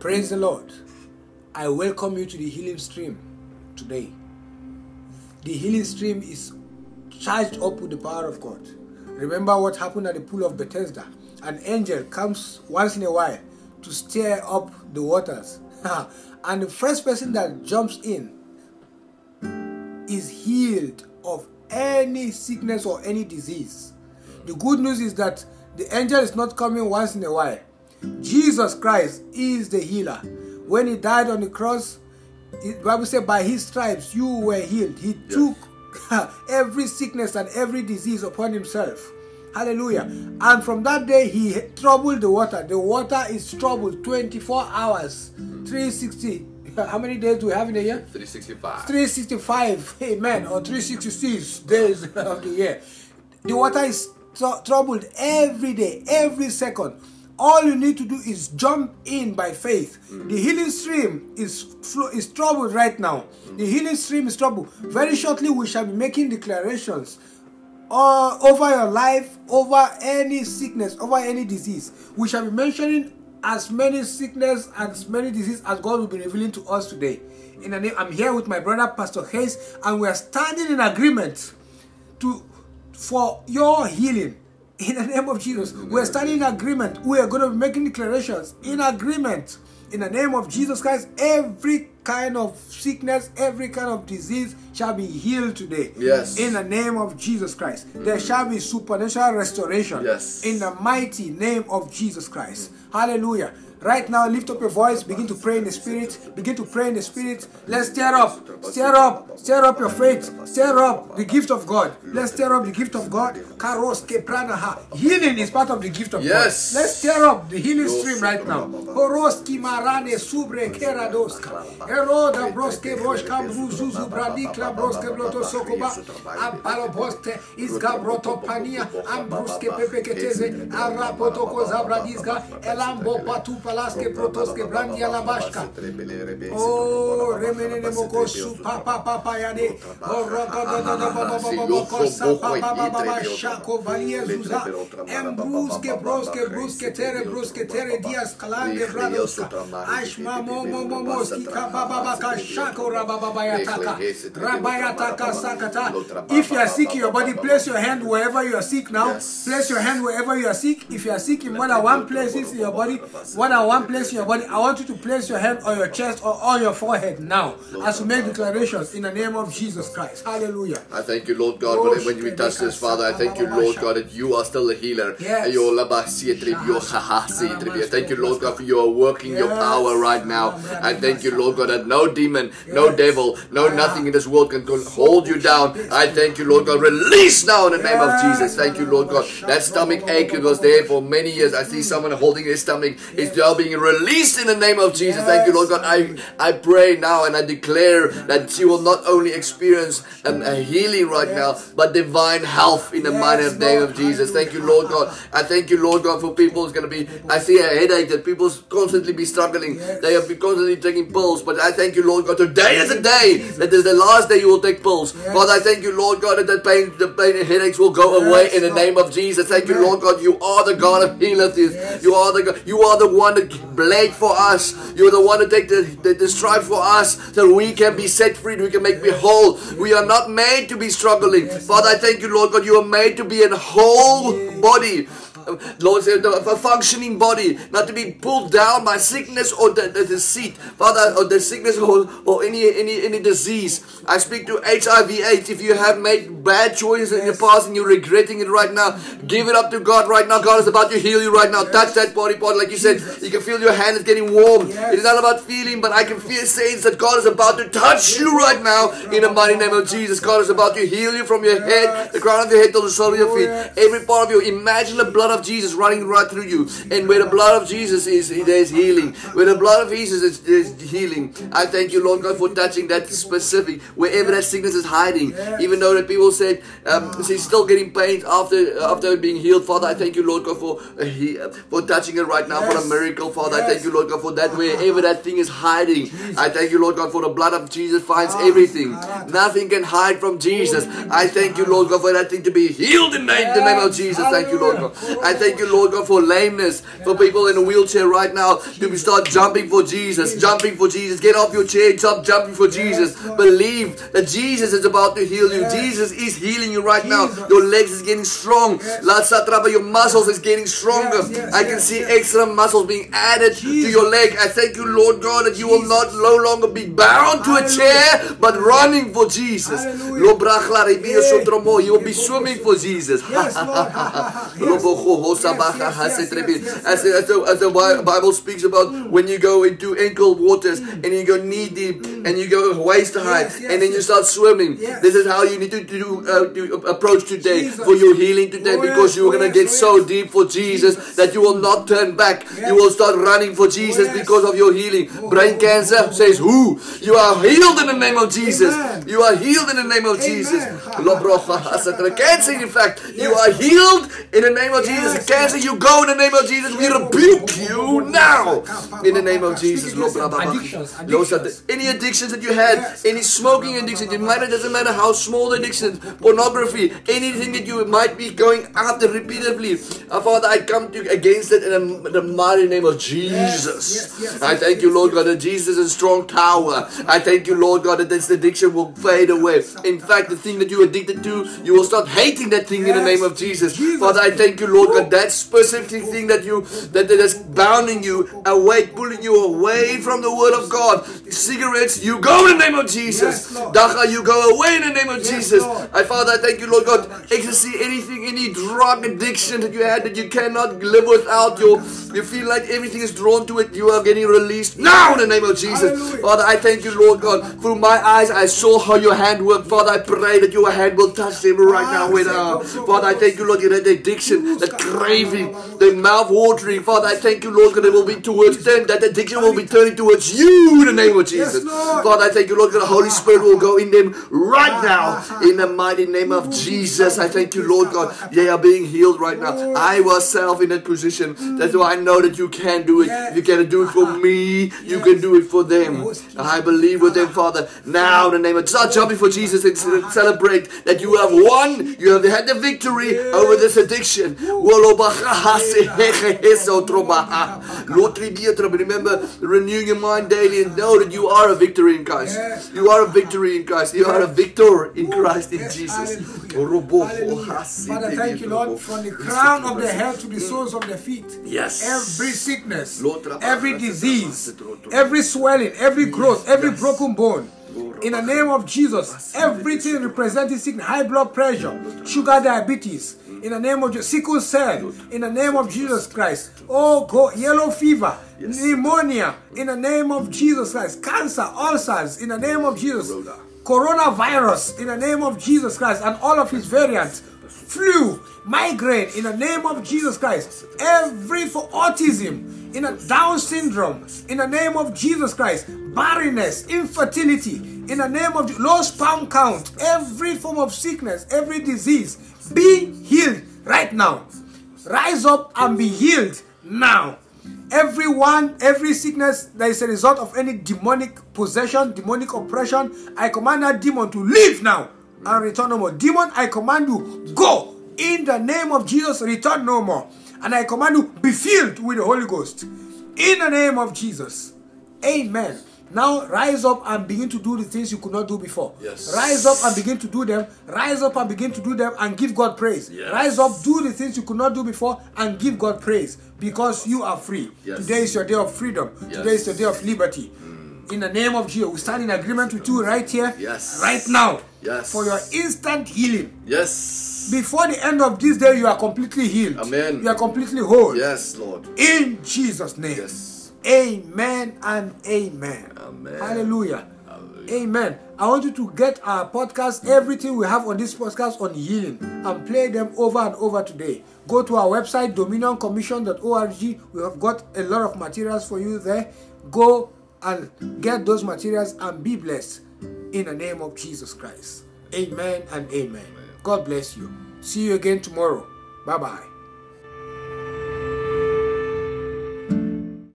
Praise the Lord. I welcome you to the healing stream today. The healing stream is charged up with the power of God. Remember what happened at the pool of Bethesda? An angel comes once in a while to stir up the waters. and the first person that jumps in is healed of any sickness or any disease. The good news is that the angel is not coming once in a while. Jesus Christ is the healer. When he died on the cross, the Bible said, by his stripes you were healed. He yes. took every sickness and every disease upon himself. Hallelujah. And from that day, he troubled the water. The water is troubled 24 hours, 360. How many days do we have in a year? 365. 365, amen, or 366 days of the year. The water is tr- troubled every day, every second. All you need to do is jump in by faith. Mm. The healing stream is is troubled right now. Mm. The healing stream is troubled. Very shortly, we shall be making declarations uh, over your life, over any sickness, over any disease. We shall be mentioning as many sickness and as many disease as God will be revealing to us today. In the name, I'm here with my brother Pastor Gys, and we are standing in agreement to for your healing in the name of Jesus. We're standing in agreement. We are going to be making declarations in agreement in the name of Jesus Christ. Every kind of sickness, every kind of disease shall be healed today. Yes. In the name of Jesus Christ. Mm-hmm. There shall be supernatural restoration. Yes. In the mighty name of Jesus Christ. Mm-hmm. Hallelujah. Right now, lift up your voice, begin to pray in the spirit, begin to pray in the spirit. Let's stir up, stir up, stir up your faith, stir up the gift of God. Let's stir up the gift of God. Karos kepranaha. Healing is part of the gift of yes. God. Let's stir up the healing stream right now. Horoski marane subre keradoska. Eroda broske broshka bruzuzu branikla broske bloto sokoba. Ampalo boste izga broto pania. Ambruske pepeketeze. Elambo patupa palaske protoske brandi alabaška. O remenene mokosu pa pa pa pa yane. O roga da da da ba ba ba ba ba kosa pa pa ba ba ba shako valie zuza. Em bruske broske bruske tere bruske tere dias kalande bradoska. Ashma mo mo mo mo skika ba ba ba ka shako raba ba ba yataka. Raba yataka sakata. If you are sick in your body, place your hand wherever you are sick now. Place your hand wherever you are sick. If you are sick in more than one place in your body, one one place in your body, I want you to place your hand on your chest or on your forehead now as we make declarations in the name of Jesus Christ. Hallelujah. I thank you, Lord God, for when we touch this, Father. I thank you, Lord God, that you are still a healer. Yes. Thank you, Lord God, for you are working your power right now. I thank you, Lord God, that no demon, no devil, no ah. nothing in this world can hold you down. I thank you, Lord God. Release now in the name of Jesus. Thank you, Lord God. That stomach ache was there for many years. I see someone holding his stomach. It's now being released in the name of Jesus. Thank you, Lord God. I, I pray now and I declare that she will not only experience um, a healing right now, but divine health in the mighty name of Jesus. Thank you, Lord God. I thank you, Lord God, for people who's going to be, I see a headache that people constantly be struggling. They are constantly taking pills, but I thank you, Lord God. Today is the day that is the last day you will take pills. Father, I thank you, Lord God, that the pain, the pain and headaches will go away in the name of Jesus. Thank you, Lord God. You are the God of healers. You are the God. You are the one blade for us. You're the one to take the, the, the stripe for us that we can be set free, we can make me whole. We are not made to be struggling. Father, I thank you, Lord God. You are made to be a whole body. Lord, a functioning body, not to be pulled down by sickness or the, the deceit, Father, or the sickness or, or any any any disease. I speak to HIV/AIDS. If you have made bad choices in your past and you're regretting it right now, give it up to God right now. God is about to heal you right now. Touch that body part, like you said. You can feel your hand is getting warm. It is not about feeling, but I can feel saying that God is about to touch you right now in the mighty name of Jesus. God is about to heal you from your head, the crown of your head to the sole of your feet. Oh, Every part of you. Imagine the blood of Jesus running right through you. And where the blood of Jesus is, there's healing. Where the blood of Jesus is, there's healing. I thank you, Lord God, for touching that specific, wherever that sickness is hiding. Even though the people said um, she's still getting pain after after being healed, Father, I thank you, Lord God, for uh, uh, for touching it right now for a miracle, Father. I thank you, Lord God, for that wherever that thing is hiding. I thank you, Lord God, for the blood of Jesus finds Ah, everything. Nothing can hide from Jesus. I thank you, Lord God, for that thing to be healed in the name of Jesus. Thank you, Lord God. I thank you, Lord God, for lameness, for people in a wheelchair right now to start jumping for Jesus, jumping for Jesus. Get off your chair, jump, jumping for Jesus. Believe that Jesus is about to heal you. Jesus is healing you right now. Your legs is getting strong. La Satraba, your muscles is getting stronger. I can see extra muscles being added to your leg. I thank you, Lord God, that you will not no longer be bound to a chair, but running for Jesus. Hallelujah. Lo brachla rebio Hey. sotromo. You will be swimming for Jesus. Yes, Lord. As the- as the- as the Bi- Bible speaks about Mm. when you go into ankle waters and you go knee deep and you go waist high and then you start swimming. This is how you need to do uh, to approach today for your healing today Oh, because you're oh, gonna yes, get oh, so deep for Jesus, that you will not turn back. You will start running for Jesus yes. because of your healing. Oh, Brain oh, cancer oh, oh, says who? You are healed in the name of Jesus. You are healed in the name of. Jesus. Cancer, in fact, you are healed in the name of Jesus. Cancer, you go in the name of Jesus. We rebuke you now in the name of Jesus. Lord. bra- ba- ba- Addictions, addictions. Any addictions that you had, any smoking addiction, it matter, doesn't matter how small the addiction, pornography, anything that you might be going after repeatedly. Uh, Father, I come to against it in the, the mighty name of Jesus. I thank you, Lord. God, that Jesus is a strong tower. I thank you, Lord God, that this addiction will fade away. In fact, the thing that you're addicted to, you will start hating that thing in the name of Jesus. Jesus. Father, I thank you, Lord God, that specific thing that you that, that is bounding you away, pulling you away from the word of God. Cigarettes, you go in the name of Jesus. Yes, Dagga, you go away in the name of Yes, Jesus. Lord. I Father, I thank you, Lord God. Ecstasy, anything, any drug addiction that you had that you cannot live without, you you feel like everything is drawn to it, you are getting released now in the name of Jesus. Hallelujah. Father, I thank you, Lord God. Through my eyes, I saw how your hand worked. Father, I pray that your hand will touch them right now. With, uh, Father, I thank you, Lord, you had the addiction, the craving, the mouth watering. Father, I thank you, Lord, God, it will be towards them. That addiction will be turning towards you in the name of Jesus. Father, I thank you, Lord, God, the Holy Spirit will go in them right now in the mighty name of Jesus. I thank you, Lord God. They are being healed right now. I myself in that position. That's why I know that you can do it. You can do it for me, you can do it for them. I believe with them, Father. Now, in the name of start jumping for Jesus and celebrate that you have won. You have had the victory over this addiction. Remember, renewing your mind daily and know that you are a victory in Christ. You are a victory in Christ. You are a victor in Christ in Jesus. Father, thank you, Lord, from the crown of the head to the mm. soles of the feet. Yes. Every sickness, every disease, every swelling, every growth, every broken bone. In the name of Jesus, everything representing sickness, high blood pressure, sugar diabetes, in the name of Jesus, sickle cell, in the name of Jesus Christ, oh, go, yellow fever, Yes. pneumonia, in the name of Jesus Christ, cancer, ulcers, in the name of Jesus, Corona. coronavirus, in the name of Jesus Christ, and all of his variants, flu, migraine, in the name of Jesus Christ, every for autism, in a Down syndrome, in the name of Jesus Christ, barrenness, infertility, in the name of low sperm count, every form of sickness, every disease, be healed right now. Rise up and be healed now. Everyone, every sickness that is a result of any demonic possession, demonic oppression, I command that demon to leave now and return no more. Demon, I command you, go in the name of Jesus, return no more. And I command you, be filled with the Holy Ghost in the name of Jesus. Amen. Now rise up and begin to do the things you could not do before. Yes. Rise up and begin to do them. Rise up and begin to do them and give God praise. Yes. Rise up, do the things you could not do before and give God praise because you are free. Yes. Today is your day of freedom. Today is your day of liberty. Mm. In the name of Jesus, we stand in agreement with you right here, Yes. right now, Yes. for your instant healing. Yes. Before the end of this day, you are completely healed. Amen. You are completely whole. Yes, Lord. In Jesus' name. Yes. Amen and amen. Amen. Hallelujah. Hallelujah. Amen. I want you to get our podcast, everything we have on this podcast on healing, and play them over and over today. Go to our website, dominioncommission.org. We have got a lot of materials for you there. Go and get those materials and be blessed in the name of Jesus Christ. Amen and amen. God bless you. See you again tomorrow. Bye bye.